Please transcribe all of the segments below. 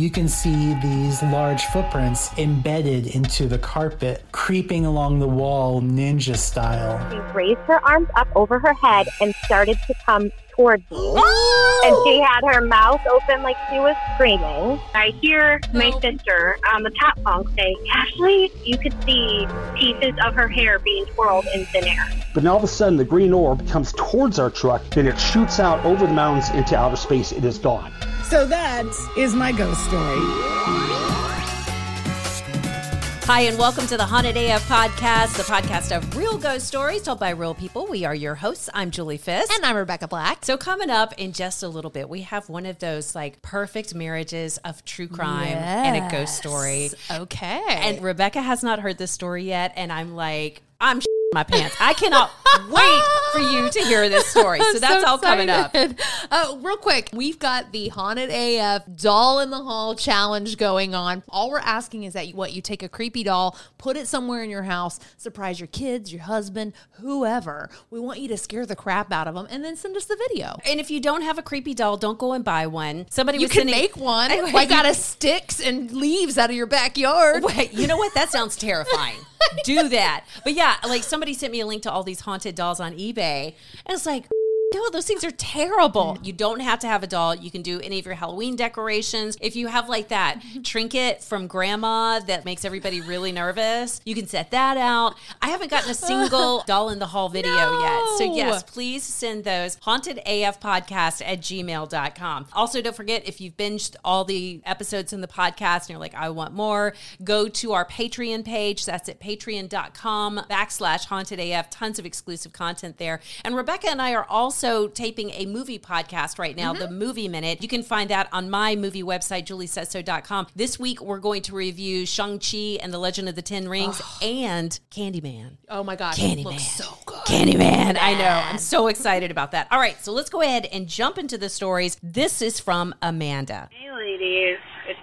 You can see these large footprints embedded into the carpet, creeping along the wall ninja style. She raised her arms up over her head and started to come towards me. And she had her mouth open like she was screaming. I hear my sister on the top bunk say, Ashley, you could see pieces of her hair being twirled in thin air. But now all of a sudden, the green orb comes towards our truck, then it shoots out over the mountains into outer space. It is gone. So that is my ghost story. Hi, and welcome to the Haunted AF podcast, the podcast of real ghost stories told by real people. We are your hosts. I'm Julie Fisk. And I'm Rebecca Black. So, coming up in just a little bit, we have one of those like perfect marriages of true crime and a ghost story. Okay. And Rebecca has not heard this story yet, and I'm like, I'm my pants. I cannot wait for you to hear this story. So that's so all coming up. Uh, real quick, we've got the Haunted AF Doll in the Hall challenge going on. All we're asking is that you, what you take a creepy doll, put it somewhere in your house, surprise your kids, your husband, whoever. We want you to scare the crap out of them, and then send us the video. And if you don't have a creepy doll, don't go and buy one. Somebody you can sending, make one. Like out of sticks and leaves out of your backyard. Wait, you know what? That sounds terrifying. Do that. But yeah, like somebody sent me a link to all these haunted dolls on eBay, and it's like no, those things are terrible. You don't have to have a doll. You can do any of your Halloween decorations. If you have like that mm-hmm. trinket from grandma that makes everybody really nervous, you can set that out. I haven't gotten a single doll in the hall video no. yet. So, yes, please send those hauntedafpodcast at gmail.com. Also, don't forget if you've binged all the episodes in the podcast and you're like, I want more, go to our Patreon page. That's at patreon.com backslash hauntedaf. Tons of exclusive content there. And Rebecca and I are also also taping a movie podcast right now, mm-hmm. the Movie Minute. You can find that on my movie website, juliesays.com. This week, we're going to review Shang-Chi and the Legend of the Ten Rings oh. and Candyman. Oh my God. Candyman. so good. Candyman. I know. I'm so excited about that. All right. So let's go ahead and jump into the stories. This is from Amanda. Hey, ladies.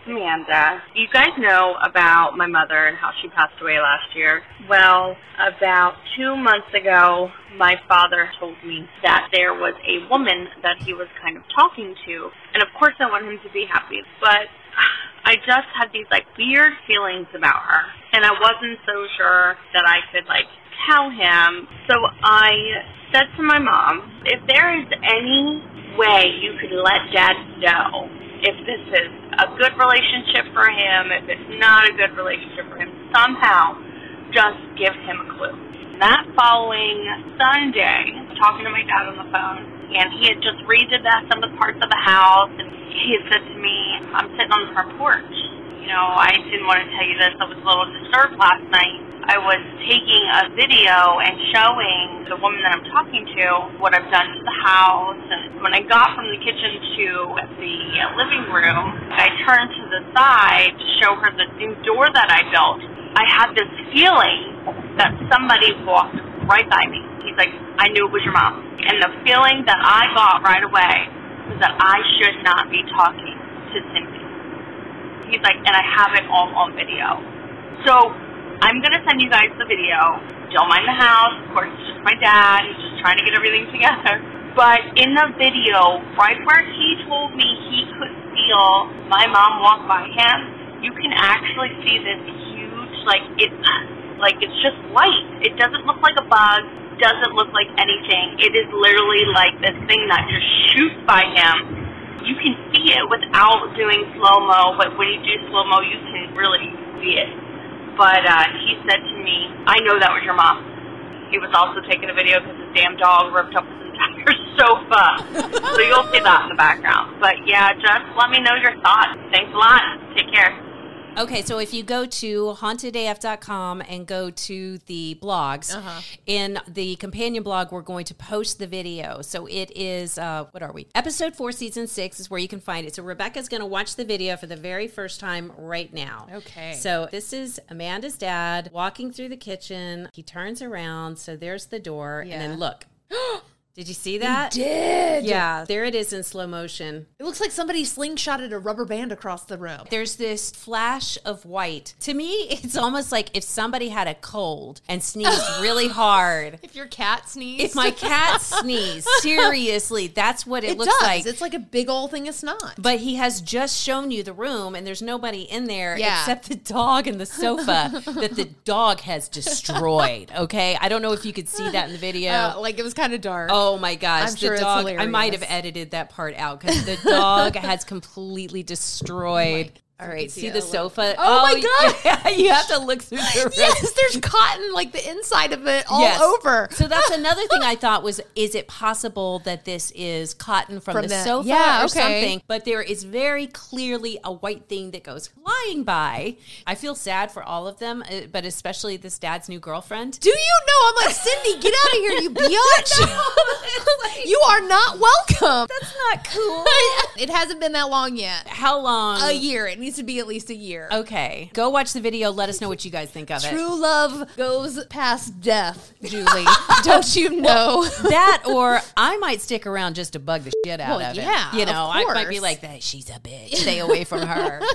Amanda. You guys know about my mother and how she passed away last year. Well, about two months ago, my father told me that there was a woman that he was kind of talking to. And of course, I want him to be happy. But I just had these like weird feelings about her. And I wasn't so sure that I could like tell him. So I said to my mom, if there is any way you could let dad know if this is a good relationship for him, if it's not a good relationship for him, somehow just give him a clue. That following Sunday, talking to my dad on the phone, and he had just redid that some of the parts of the house, and he had said to me, I'm sitting on the front porch. You know, I didn't want to tell you this. I was a little disturbed last night I was taking a video and showing the woman that I'm talking to what I've done to the house. And when I got from the kitchen to the living room, I turned to the side to show her the new door that I built. I had this feeling that somebody walked right by me. He's like, I knew it was your mom. And the feeling that I got right away was that I should not be talking to Cindy. He's like, and I have it all on video. So I'm to send you guys the video. Don't mind the house. Of course, it's just my dad. He's just trying to get everything together. But in the video, right where he told me he could feel my mom walk by him, you can actually see this huge, like, it's, like, it's just light. It doesn't look like a bug. Doesn't look like anything. It is literally like this thing that just shoots by him. You can see it without doing slow mo, but when you do slow mo, you can really see it but uh, he said to me, I know that was your mom. He was also taking a video because his damn dog ripped up his entire sofa. so you'll see that in the background. But yeah, just let me know your thoughts. Thanks a lot. Okay, so if you go to hauntedaf.com and go to the blogs, uh-huh. in the companion blog, we're going to post the video. So it is, uh, what are we? Episode four, season six is where you can find it. So Rebecca's going to watch the video for the very first time right now. Okay. So this is Amanda's dad walking through the kitchen. He turns around. So there's the door. Yeah. And then look. Did you see that? Did Yeah, there it is in slow motion. It looks like somebody slingshotted a rubber band across the room. There's this flash of white. To me, it's almost like if somebody had a cold and sneezed really hard. If your cat sneezed, If my cat sneezed, seriously, that's what it, it looks does. like. It's like a big old thing of snot. But he has just shown you the room, and there's nobody in there Yeah. except the dog and the sofa that the dog has destroyed. Okay, I don't know if you could see that in the video. Uh, like it was kind of dark. Oh Oh my gosh, I'm sure the it's dog! I might have edited that part out because the dog has completely destroyed. All right, see see the sofa? Oh my God. Yeah, you have to look through the rest. yes, there's cotton like the inside of it all Yes. over. So that's another thing I thought was: is it possible that this is cotton from, From the, the- sofa yeah, or okay. something? But there is very clearly a white thing that goes flying by. I feel sad for all of them, uh, but especially this dad's new girlfriend. Do you know? I'm like Cindy, get out of here, you biatch! you are not welcome. That's not cool. it hasn't been that long yet. How long? A year. It needs to be at least a year. Okay, go watch the video. Let us know what you guys think of it. True love goes past death, Julie. Don't you know? that or I might stick around just to bug the shit out Well, of yeah, it. You know, I might be like that. She's a bitch. Stay away from her.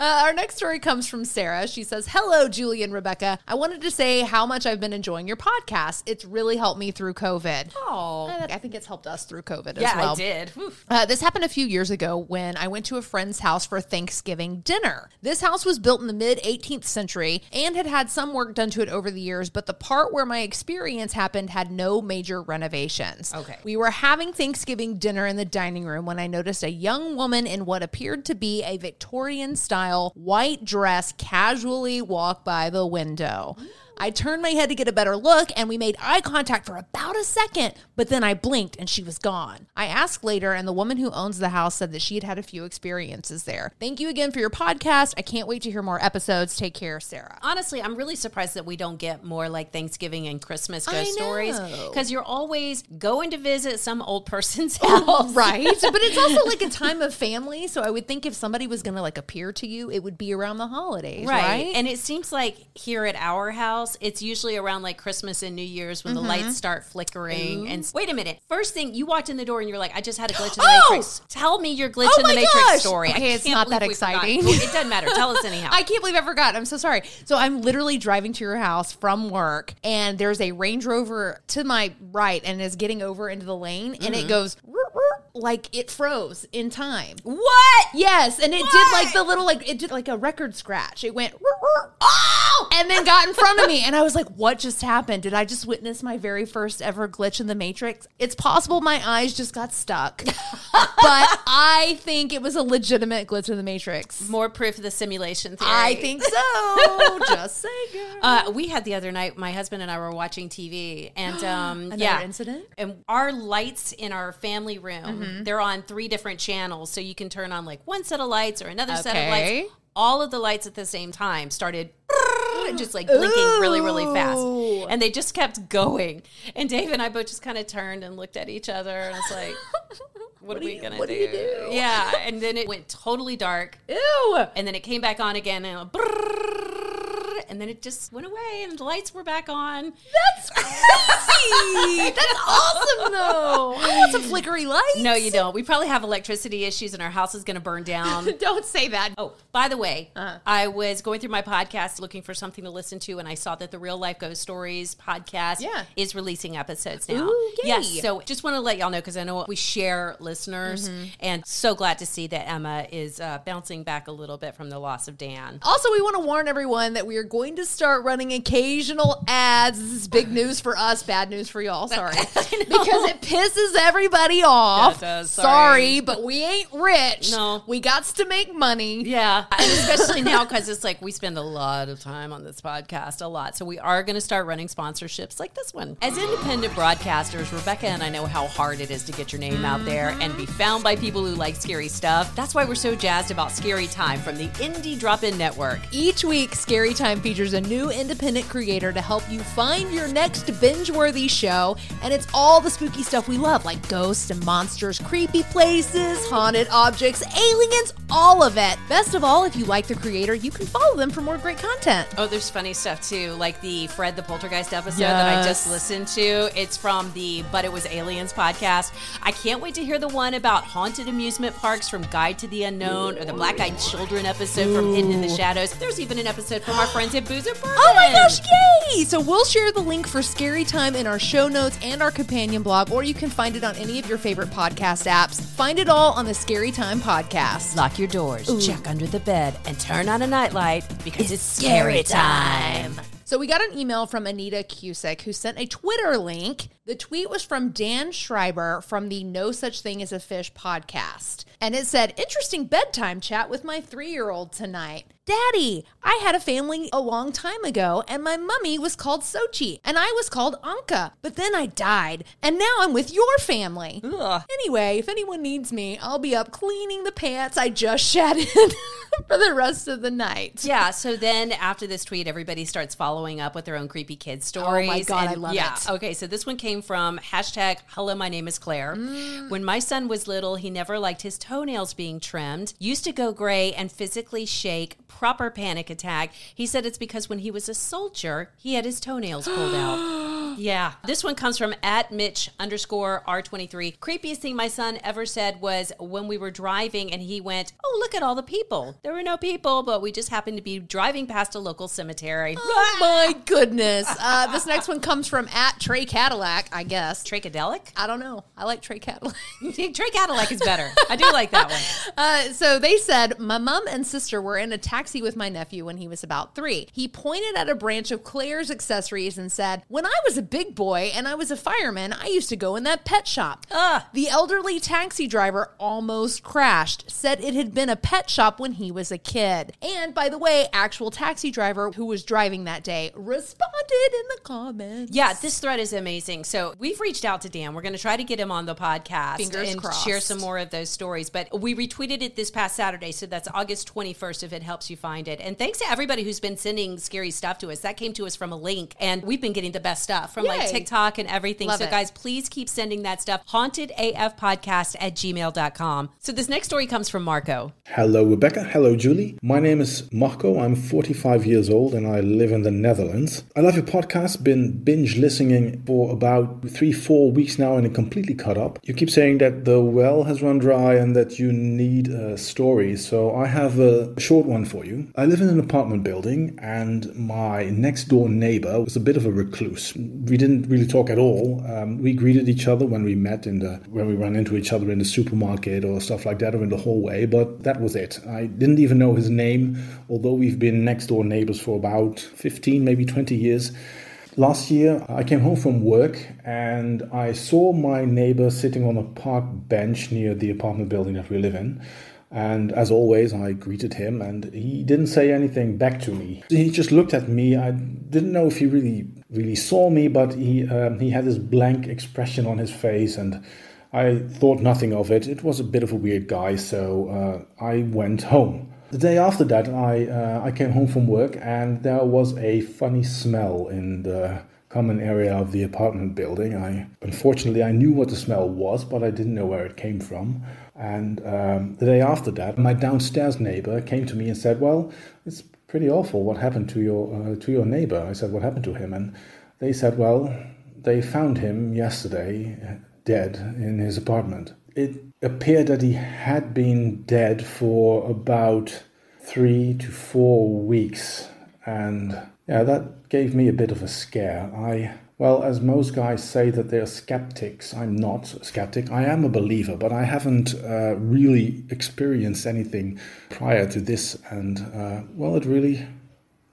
Uh, our next story comes from Sarah. She says, Hello, Julie and Rebecca. I wanted to say how much I've been enjoying your podcast. It's really helped me through COVID. Oh, I think it's helped us through COVID yeah, as well. I did. Uh, this happened a few years ago when I went to a friend's house for Thanksgiving dinner. This house was built in the mid 18th century and had had some work done to it over the years, but the part where my experience happened had no major renovations. Okay. We were having Thanksgiving dinner in the dining room when I noticed a young woman in what appeared to be a Victorian style white dress casually walk by the window. I turned my head to get a better look and we made eye contact for about a second, but then I blinked and she was gone. I asked later, and the woman who owns the house said that she had had a few experiences there. Thank you again for your podcast. I can't wait to hear more episodes. Take care, Sarah. Honestly, I'm really surprised that we don't get more like Thanksgiving and Christmas ghost stories because you're always going to visit some old person's house. Oh, right. But it's also like a time of family. So I would think if somebody was going to like appear to you, it would be around the holidays, right? Right. And it seems like here at our house, it's usually around like Christmas and New Year's when Mm-hmm. the lights start flickering. And wait a minute. First thing, you walked in the door and you're like, I just had a glitch in the Oh! Matrix. Tell me your glitch Oh in the Matrix gosh! story. I Okay, it's can't not that believe we forgot. exciting. It doesn't matter. Tell us anyhow. I can't believe I forgot. I'm so sorry. So I'm literally driving to your house from work, and there's a Range Rover to my right, and is getting over into the lane, and it goes "Root, root," like it froze in time. what? Yes, and it did like the little like it did like a record scratch. It went "Root, root," oh, and then got in front of me, and I was like, "What just happened? Did I just witness my very first ever glitch in the Matrix?" It's possible my eyes just got stuck, but I think it was a legitimate glitch in the Matrix. More proof of the simulation theory. I think so. Just saying. Uh, we had the other night. My husband and I were watching TV, and um, Another yeah, incident? And our lights in our family room, Mm-hmm. they're on three different channels, so you can turn on like one set of lights or another set of lights. All of the lights at the same time started just like blinking really, really fast, and they just kept going. And Dave and I both just kind of turned and looked at each other, and it's like. What, are we you- gonna what do do? do? Yeah, and then it went totally dark, Ew. and then it came back on again, and, it brrrr, and then it just went away, and the lights were back on. That's crazy. That's awesome, though. I want some flickery lights. No, you don't. We probably have electricity issues, and our house is going to burn down. Don't say that. Oh, by the way, Uh-huh. I was going through my podcast looking for something to listen to, and I saw that the Real Life Ghost Stories podcast Yeah. is releasing episodes now. Ooh. Yes, so just want to let y'all know because I know we share listeners, Mm-hmm. and so glad to see that Emma is uh, bouncing back a little bit from the loss of Dan. Also, we want to warn everyone that we are going to start running occasional ads. This is big news for us, bad news for y'all. Sorry. because it pisses everybody off. It does, sorry. sorry. but we ain't rich. No. We got to make money. Yeah, and especially now because it's like we spend a lot of time on this podcast, a lot. So we are going to start running sponsorships like this one. As independent broadcasters, Rebecca and I know how hard it is to get your name out there and be found by people who like scary stuff. That's why we're so jazzed about Scary Time from the Indie Drop In Network. Each week, Scary Time features features a new independent creator to help you find your next binge worthy show. And it's all the spooky stuff we love, like ghosts and monsters, creepy places, haunted objects, aliens, all of it. Best of all, if you like the creator, you can follow them for more great content. Oh, there's funny stuff too, like the Fred the Poltergeist episode that I just listened to. It's from the But It Was Aliens podcast. I can't wait to hear the one about haunted amusement parks from Guide to the Unknown or the Black Eyed Children episode from Hidden in the Shadows. There's even an episode from our friends Boozer Bourbon. Oh my gosh, yay! So we'll share the link for Scary Time in our show notes and our companion blog, or you can find it on any of your favorite podcast apps. Find it all on the Scary Time podcast. Lock your doors, check under the bed, and turn on a nightlight because it's, scary time. So we got an email from Anita Cusick who sent a Twitter link. The tweet was from Dan Schreiber from the No Such Thing as a Fish podcast. And it said, Interesting bedtime chat with my three year old tonight. Daddy, I had a family a long time ago, and my mummy was called Sochi, and I was called Anka. But then I died, and now I'm with your family. Anyway, if anyone needs me, I'll be up cleaning the pants I just shat in for the rest of the night. Yeah, so then after this tweet, everybody starts following up with their own creepy kid stories. Oh my God, I And love yeah, it. Okay, so this one came from hashtag Hello, my name is Claire. Mm. When my son was little, he never liked his toenails being trimmed, used to go gray and physically shake, proper panic attack. He said it's because when he was a soldier, he had his toenails pulled out. Yeah. This one comes from at Mitch underscore R23. Creepiest thing my son ever said was when we were driving and he went, Oh, look at all the people. There were no people, but we just happened to be driving past a local cemetery. Oh my goodness. Uh, this next one comes from at Trey Cadillac, I guess. Tricadelic? I don't know. I like Trey Cadillac. Trey Cadillac is better. I do like that one. Uh, so they said, My mom and sister were in a taxi with my nephew when he was about three. He pointed at a branch of Claire's accessories and said, When I was a big boy and I was a fireman, I used to go in that pet shop. Ugh. The elderly taxi driver almost crashed, said it had been a pet shop when he was a kid. And by the way, actual taxi driver who was driving that day responded in the comments. Yeah, this thread is amazing. So we've reached out to Dan. We're going to try to get him on the podcast Fingers and crossed. share some more of those stories. But we retweeted it this past Saturday, so that's August 21st if it helps you find it. And thanks to everybody who's been sending scary stuff to us. That came to us from a link, and we've been getting the best stuff from like TikTok and everything. Love so it. guys, please keep sending that stuff. HauntedAFpodcast at gmail.com. So this next story comes from Marco. Hello, Rebecca. Hello, Julie. My name is Marco. I'm 45 years old and I live in the Netherlands. I love your podcast. Been binge listening for about three, four weeks now and it completely caught up. You keep saying that the well has run dry and that you need a story. So I have a short one for you. I live in an apartment building and my next door neighbor was a bit of a recluse. We didn't really talk at all. Um, we greeted each other when we met in the when we ran into each other in the supermarket or stuff like that or in the hallway, but that was it. I didn't even know his name, although we've been next door neighbors for about 15, maybe 20 years. Last year, I came home from work and I saw my neighbor sitting on a park bench near the apartment building that we live in. And as always, I greeted him and he didn't say anything back to me. He just looked at me. I didn't know if he really, really saw me, but he, um, he had this blank expression on his face and I thought nothing of it. It was a bit of a weird guy, so uh, I went home. The day after that, I uh, I came home from work and there was a funny smell in the common area of the apartment building. I unfortunately I knew what the smell was, but I didn't know where it came from. And um, the day after that, my downstairs neighbor came to me and said, "Well, it's pretty awful. What happened to your uh, to your neighbor?" I said, "What happened to him?" And they said, "Well, they found him yesterday, uh, dead in his apartment." It appeared that he had been dead for about three to four weeks, and yeah, that gave me a bit of a scare. I well, as most guys say that they're skeptics, I'm not a skeptic. I am a believer, but I haven't uh, really experienced anything prior to this, and uh, well, it really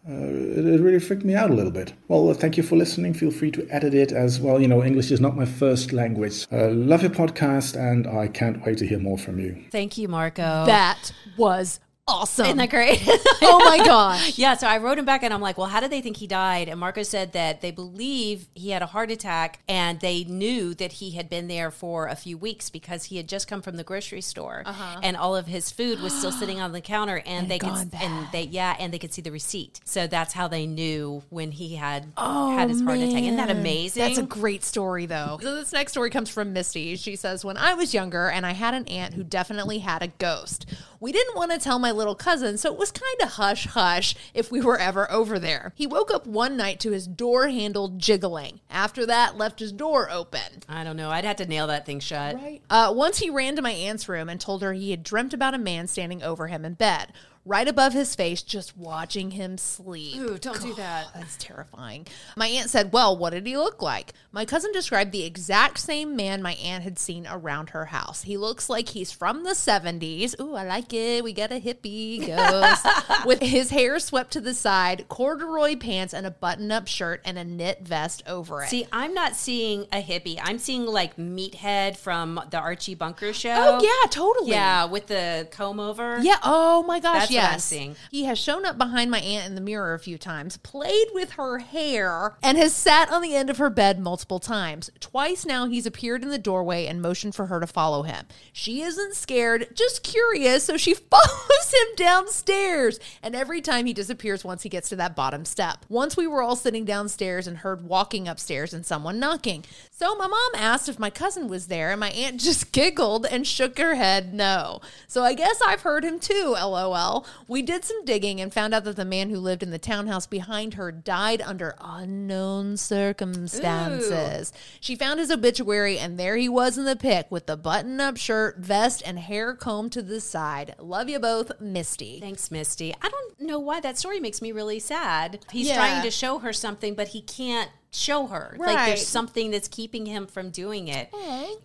uh, it, it really freaked me out a little bit. Well, uh, thank you for listening. Feel free to edit it as well. You know, English is not my first language. Uh, love your podcast, and I can't wait to hear more from you. Thank you, Marco. That was awesome. Isn't that great? oh my gosh. Yeah, so I wrote him back and I'm like, well, how did they think he died? And Marco said that they believe he had a heart attack and they knew that he had been there for a few weeks because he had just come from the grocery store uh-huh. and all of his food was still sitting on the counter and, they could and they yeah, and they could see the receipt. So that's how they knew when he had Oh, had his heart attack. Isn't that amazing? That's a great story, though. So this next story comes from Misty. She says, "When I was younger, and I had an aunt who definitely had a ghost. We didn't want to tell my little cousin, so it was kind of hush hush if we were ever over there. He woke up one night to his door handle jiggling. After that, left his door open." I don't know. I'd have to nail that thing shut. Right. Uh, once he ran to my aunt's room and told her he had dreamt about a man standing over him in bed, right above his face, just watching him sleep. Ooh, don't do that. That's terrifying. My aunt said, Well, what did he look like? My cousin described the exact same man my aunt had seen around her house. He looks like he's from the 70s. Ooh, I like it. We got a hippie ghost. With his hair swept to the side, corduroy pants, and a button up shirt and a knit vest over it. See, I'm not seeing a hippie. I'm seeing like Meathead from the Archie Bunker oh, show. oh, yeah, totally. Yeah, with the comb over. Yeah. Oh my gosh. That's what I'm seeing. He has shown up behind my aunt in the mirror a few times, played with her hair, and has sat on the end of her bed multiple times. Twice now, he's appeared in the doorway and motioned for her to follow him. She isn't scared, just curious, so she follows him downstairs. And every time he disappears once he gets to that bottom step. Once we were all sitting downstairs and heard walking upstairs and someone knocking. So my mom asked if my cousin was there, and my aunt just giggled and shook her head no. So I guess I've heard him too, lol. We did some digging and found out that the man who lived in the townhouse behind her died under unknown circumstances. She found his obituary, and there he was in the pic with the button up shirt, vest, and hair combed to the side. Love you both, Misty. Thanks, Misty. I don't know why that story makes me really sad. He's Yeah. trying to show her something, but he can't show her. Like there's something that's keeping him from doing it.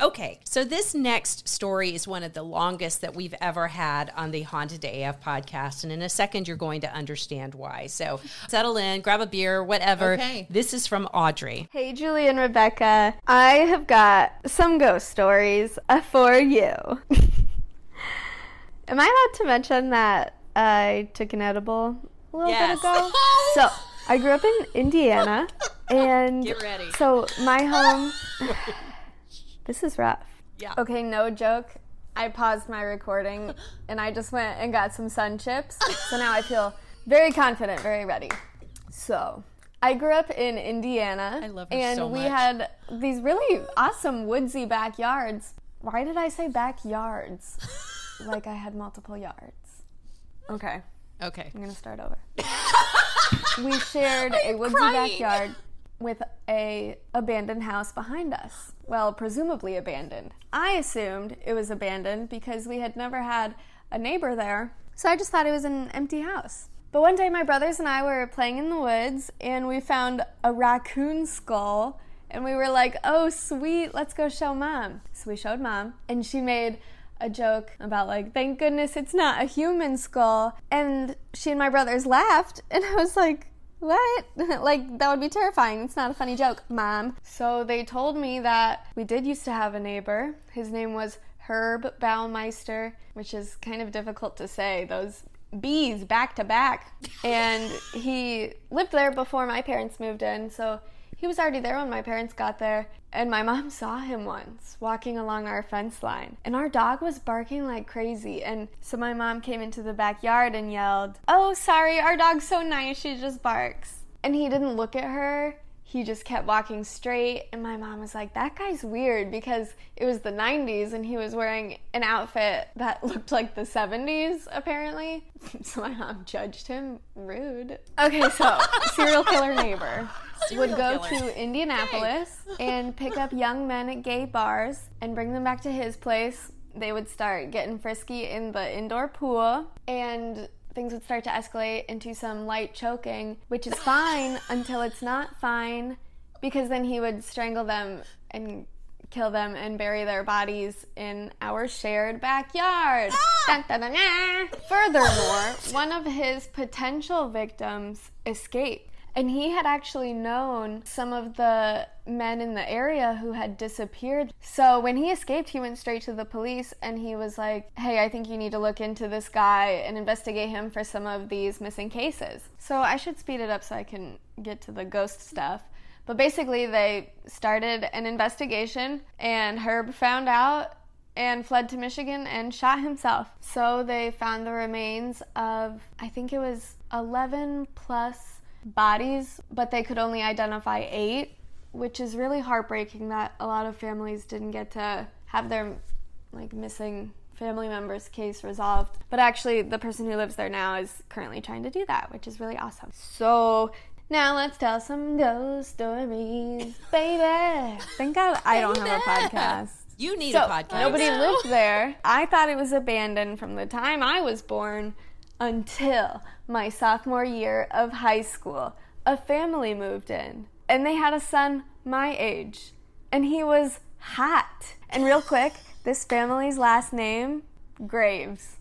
Okay, so this next story is one of the longest that we've ever had on the Haunted AF podcast. And in a second, you're going to understand why. So settle in, grab a beer, whatever. Okay. This is from Audrey. Hey, Julie and Rebecca. I have got some ghost stories uh, for you. Am I allowed to mention that I took an edible a little Yes. bit ago? so, I grew up in Indiana, and Get ready. so my home. this is rough. Yeah. Okay, no joke. I paused my recording and I just went and got some sun chips. So now I feel very confident, very ready. So, I grew up in Indiana. I love her And so we much. had these really awesome woodsy backyards. Why did I say backyards? like I had multiple yards. Okay, Okay. I'm gonna start over. we shared a woodsy crying? backyard with a abandoned house behind us. Well, presumably abandoned. I assumed it was abandoned because we had never had a neighbor there, so I just thought it was an empty house. But one day my brothers and I were playing in the woods and we found a raccoon skull and we were like, "Oh, sweet, let's go show mom." So we showed mom and she made a joke about like, thank goodness it's not a human skull. And she and my brothers laughed, and I was like, what? like, that would be terrifying. It's not a funny joke, mom. So they told me that we did used to have a neighbor. His name was Herb Baumeister, which is kind of difficult to say. Those bees back to back. And he lived there before my parents moved in, so he was already there when my parents got there. And my mom saw him once walking along our fence line. And our dog was barking like crazy. And so my mom came into the backyard and yelled, Oh, sorry, our dog's so nice, she just barks. And he didn't look at her. He just kept walking straight. And my mom was like, That guy's weird because it was the 90s and he was wearing an outfit that looked like the 70s, apparently. so my mom judged him rude. Okay, so serial killer neighbor would go to Indianapolis and pick up young men at gay bars and bring them back to his place. They would start getting frisky in the indoor pool and things would start to escalate into some light choking, which is fine until it's not fine because then he would strangle them and kill them and bury their bodies in our shared backyard. Dun, dun, dun, dun. Furthermore, one of his potential victims escaped And he had actually known some of the men in the area who had disappeared. So when he escaped, he went straight to the police and he was like, Hey, I think you need to look into this guy and investigate him for some of these missing cases. So I should speed it up so I can get to the ghost stuff. But basically, they started an investigation and Herb found out and fled to Michigan and shot himself. So they found the remains of, I think it was 11 plus bodies, but they could only identify eight, which is really heartbreaking that a lot of families didn't get to have their like missing family members case resolved. But actually the person who lives there now is currently trying to do that, which is really awesome. So now let's tell some ghost stories, baby. Thank God I don't have a podcast. You need So, a podcast. Nobody lived there. I thought it was abandoned from the time I was born until my sophomore year of high school. A family moved in, and they had a son my age, and he was hot. And real quick, this family's last name, Graves.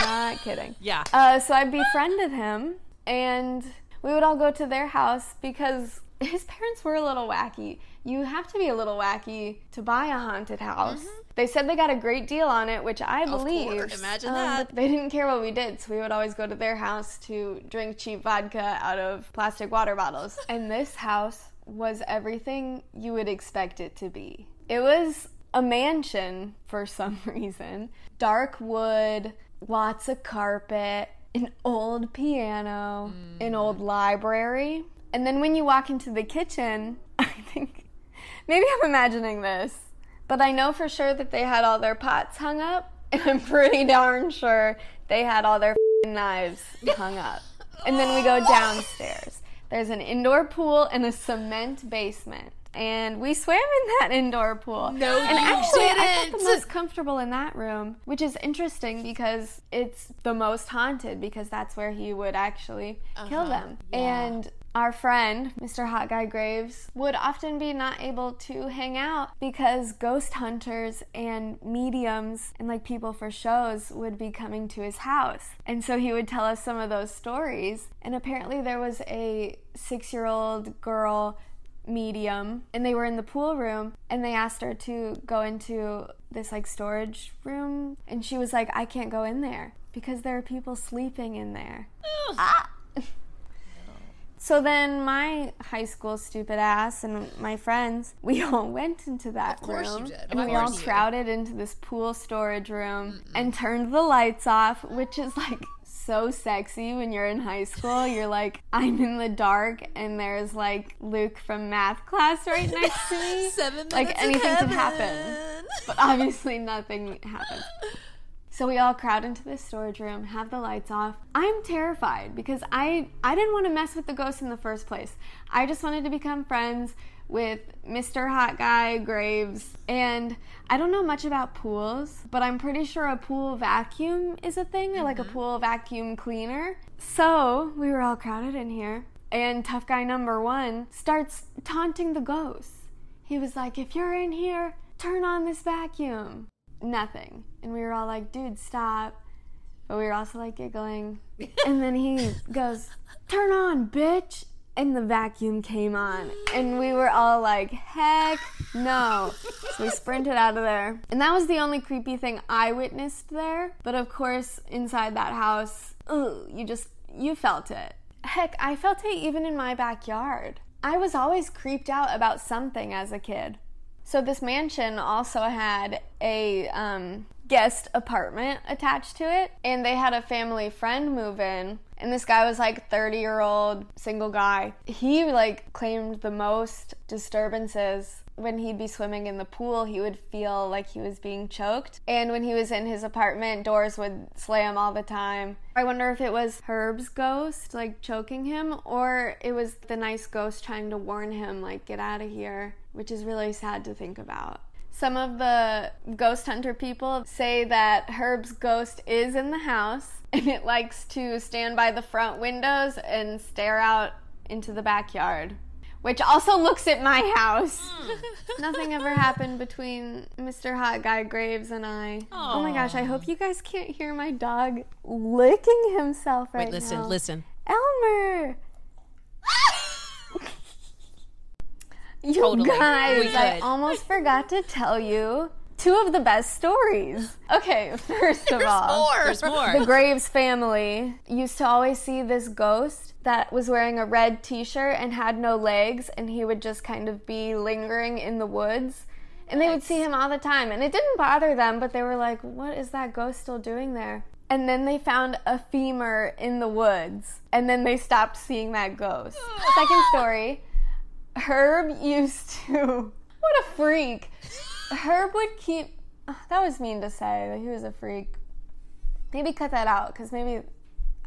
Not kidding. Yeah. Uh, so I befriended him, and we would all go to their house because his parents were a little wacky. You have to be a little wacky to buy a haunted house. They said they got a great deal on it, which I believe. Imagine um, that. they didn't care what we did, so we would always go to their house to drink cheap vodka out of plastic water bottles. And this house was everything you would expect it to be. It was a mansion for some reason. Dark wood, lots of carpet, an old piano, an old library. And then when you walk into the kitchen, I think maybe I'm imagining this, but I know for sure that they had all their pots hung up, and I'm pretty darn sure they had all their f***ing knives hung up. And then we go downstairs. There's an indoor pool and a cement basement. And we swam in that indoor pool. No, and actually, I felt the most comfortable in that room, which is interesting because it's the most haunted because that's where he would actually kill uh-huh. them. And our friend, Mr. Hot Guy Graves, would often be not able to hang out because ghost hunters and mediums and like people for shows would be coming to his house. And so he would tell us some of those stories. And apparently, there was a six year old girl medium and they were in the pool room and they asked her to go into this like storage room and she was like I can't go in there because there are people sleeping in there. Ah. So then my high school stupid ass and my friends, we all went into that room. And we all crowded into this pool storage room and turned the lights off, which is like so sexy when you're in high school. You're like, I'm in the dark and there's like Luke from math class right next to me. Seven like minutes in anything could happen. But obviously nothing happened. So we all crowd into this storage room, have the lights off. I'm terrified because I I didn't want to mess with the ghost in the first place. I just wanted to become friends with Mr. Hot Guy Graves. And I don't know much about pools, but I'm pretty sure a pool vacuum is a thing, or like a mm-hmm. pool vacuum cleaner. So we were all crowded in here, and tough guy number one starts taunting the ghosts. He was like, If you're in here, turn on this vacuum. Nothing. And we were all like, Dude, stop. But we were also like giggling. And then he goes, Turn on, bitch. And the vacuum came on. And we were all like, Heck no. So we sprinted out of there. And that was the only creepy thing I witnessed there. But of course, inside that house, ugh, you just, you felt it. Heck, I felt it even in my backyard. I was always creeped out about something as a kid. So this mansion also had a um, guest apartment attached to it, and they had a family friend move in. And this guy was like 30 year old single guy. He like claimed the most disturbances when he'd be swimming in the pool, he would feel like he was being choked. And when he was in his apartment, doors would slam all the time. I wonder if it was Herb's ghost, like choking him, or it was the nice ghost trying to warn him, like, get out of here, which is really sad to think about. Some of the ghost hunter people say that Herb's ghost is in the house and it likes to stand by the front windows and stare out into the backyard which also looks at my house. Hmm. Nothing ever happened between Mr. Hot Guy Graves and I. Oh my gosh, I hope you guys can't hear my dog licking himself right now. Wait, listen, now. listen. Elmer! You Totally. guys, I almost forgot to tell you two of the best stories. Okay, first of all, There's more. the Graves family used to always see this ghost that was wearing a red t-shirt and had no legs and he would just kind of be lingering in the woods and they would see him all the time and it didn't bother them but they were like what is that ghost still doing there and then they found a femur in the woods and then they stopped seeing that ghost second story herb used to what a freak herb would keep that was mean to say that he was a freak maybe cut that out because maybe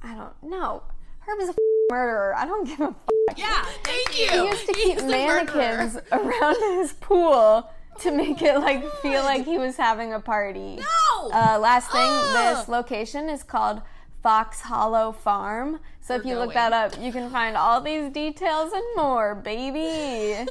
I don't know. Herb is a murderer. I don't give a. F- yeah, thank you. he used to keep the murderer. mannequins around his pool to make it like feel like he was having a party. No! Uh, last thing, Ah. this location is called Fox Hollow Farm. So if you look that up, you can find all these details and more, baby.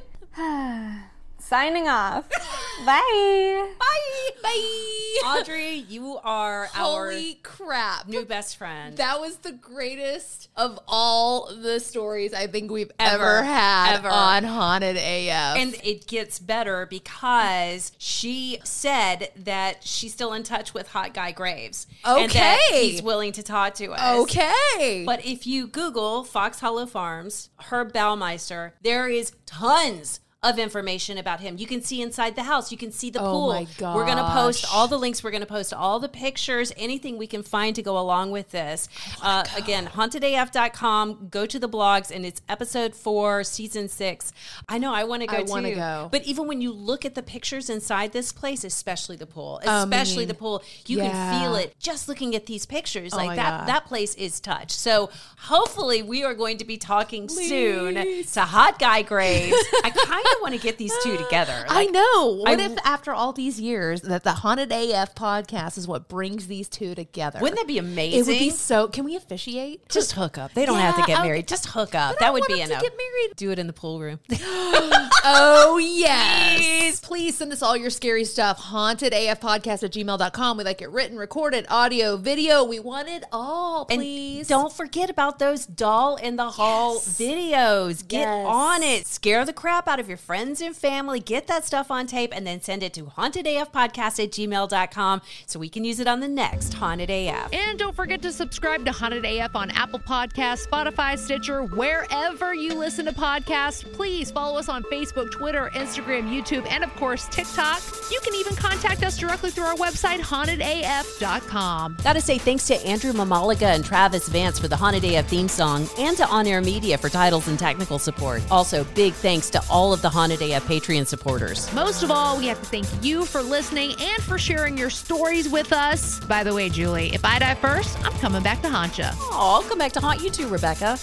Signing off. Bye. Bye. Bye. Audrey, you are our Holy crap. new best friend. That was the greatest of all the stories I think we've Ever. ever, had Ever. on Haunted AF. and it gets better because she said that she's still in touch with Hot Guy Graves. And that Okay. he's willing to talk to us. okay. But if you Google Fox Hollow Farms, Herb Baumeister, there is tons of information about him. You can see inside the house. You can see the Oh pool. my We're going to post all the links. We're going to post all the pictures, anything we can find to go along with this. Uh, again, hauntedaf.com. Go to the blogs, and it's episode four, season six. I know I want to go I wanna go. But even when you look at the pictures inside this place, especially the pool, especially mean, the pool, you yeah. can feel it just looking at these pictures. Oh like that, God. that place is touched. So hopefully we are going to be talking soon to Hot Guy Graves. I kind of want to get these two together. I know. What I- if after all these years that the Haunted AF podcast is what brings these two together? Wouldn't that be amazing? It would be so. Can we officiate? just hook up. They don't have to get married. Just hook up. But I That would want be them to enough. get married. Do it in the pool room. Oh, yes. Please send us all your scary stuff. Hauntedafpodcast at gmail.com. We like it written, recorded, audio, video. We want it all, And please. don't forget about those doll in the hall videos. Get Yes. on it. Scare the crap out of your friends and family. Get that stuff on tape and then send it to hauntedafpodcast at gmail.com so we can use it on the next Haunted AF. And don't forget to subscribe to Haunted AF on Apple Podcasts, Spotify, Stitcher, wherever you listen to podcasts. Please follow us on Facebook, Twitter, Instagram, YouTube, and of course, TikTok. You can even contact us directly through our website, hauntedaf.com. Gotta say thanks to Andrew Mamaliga and Travis Vance for the Haunted AF theme song and to On Air Media for titles and technical support. Also, big thanks to all of the Haunted AF Patreon supporters. Most of all, we have to thank you for listening and for sharing your stories with us. By the way, Julie, if I die first, I'm coming back to haunt you. Oh, I'll come back to haunt you too, Rebecca.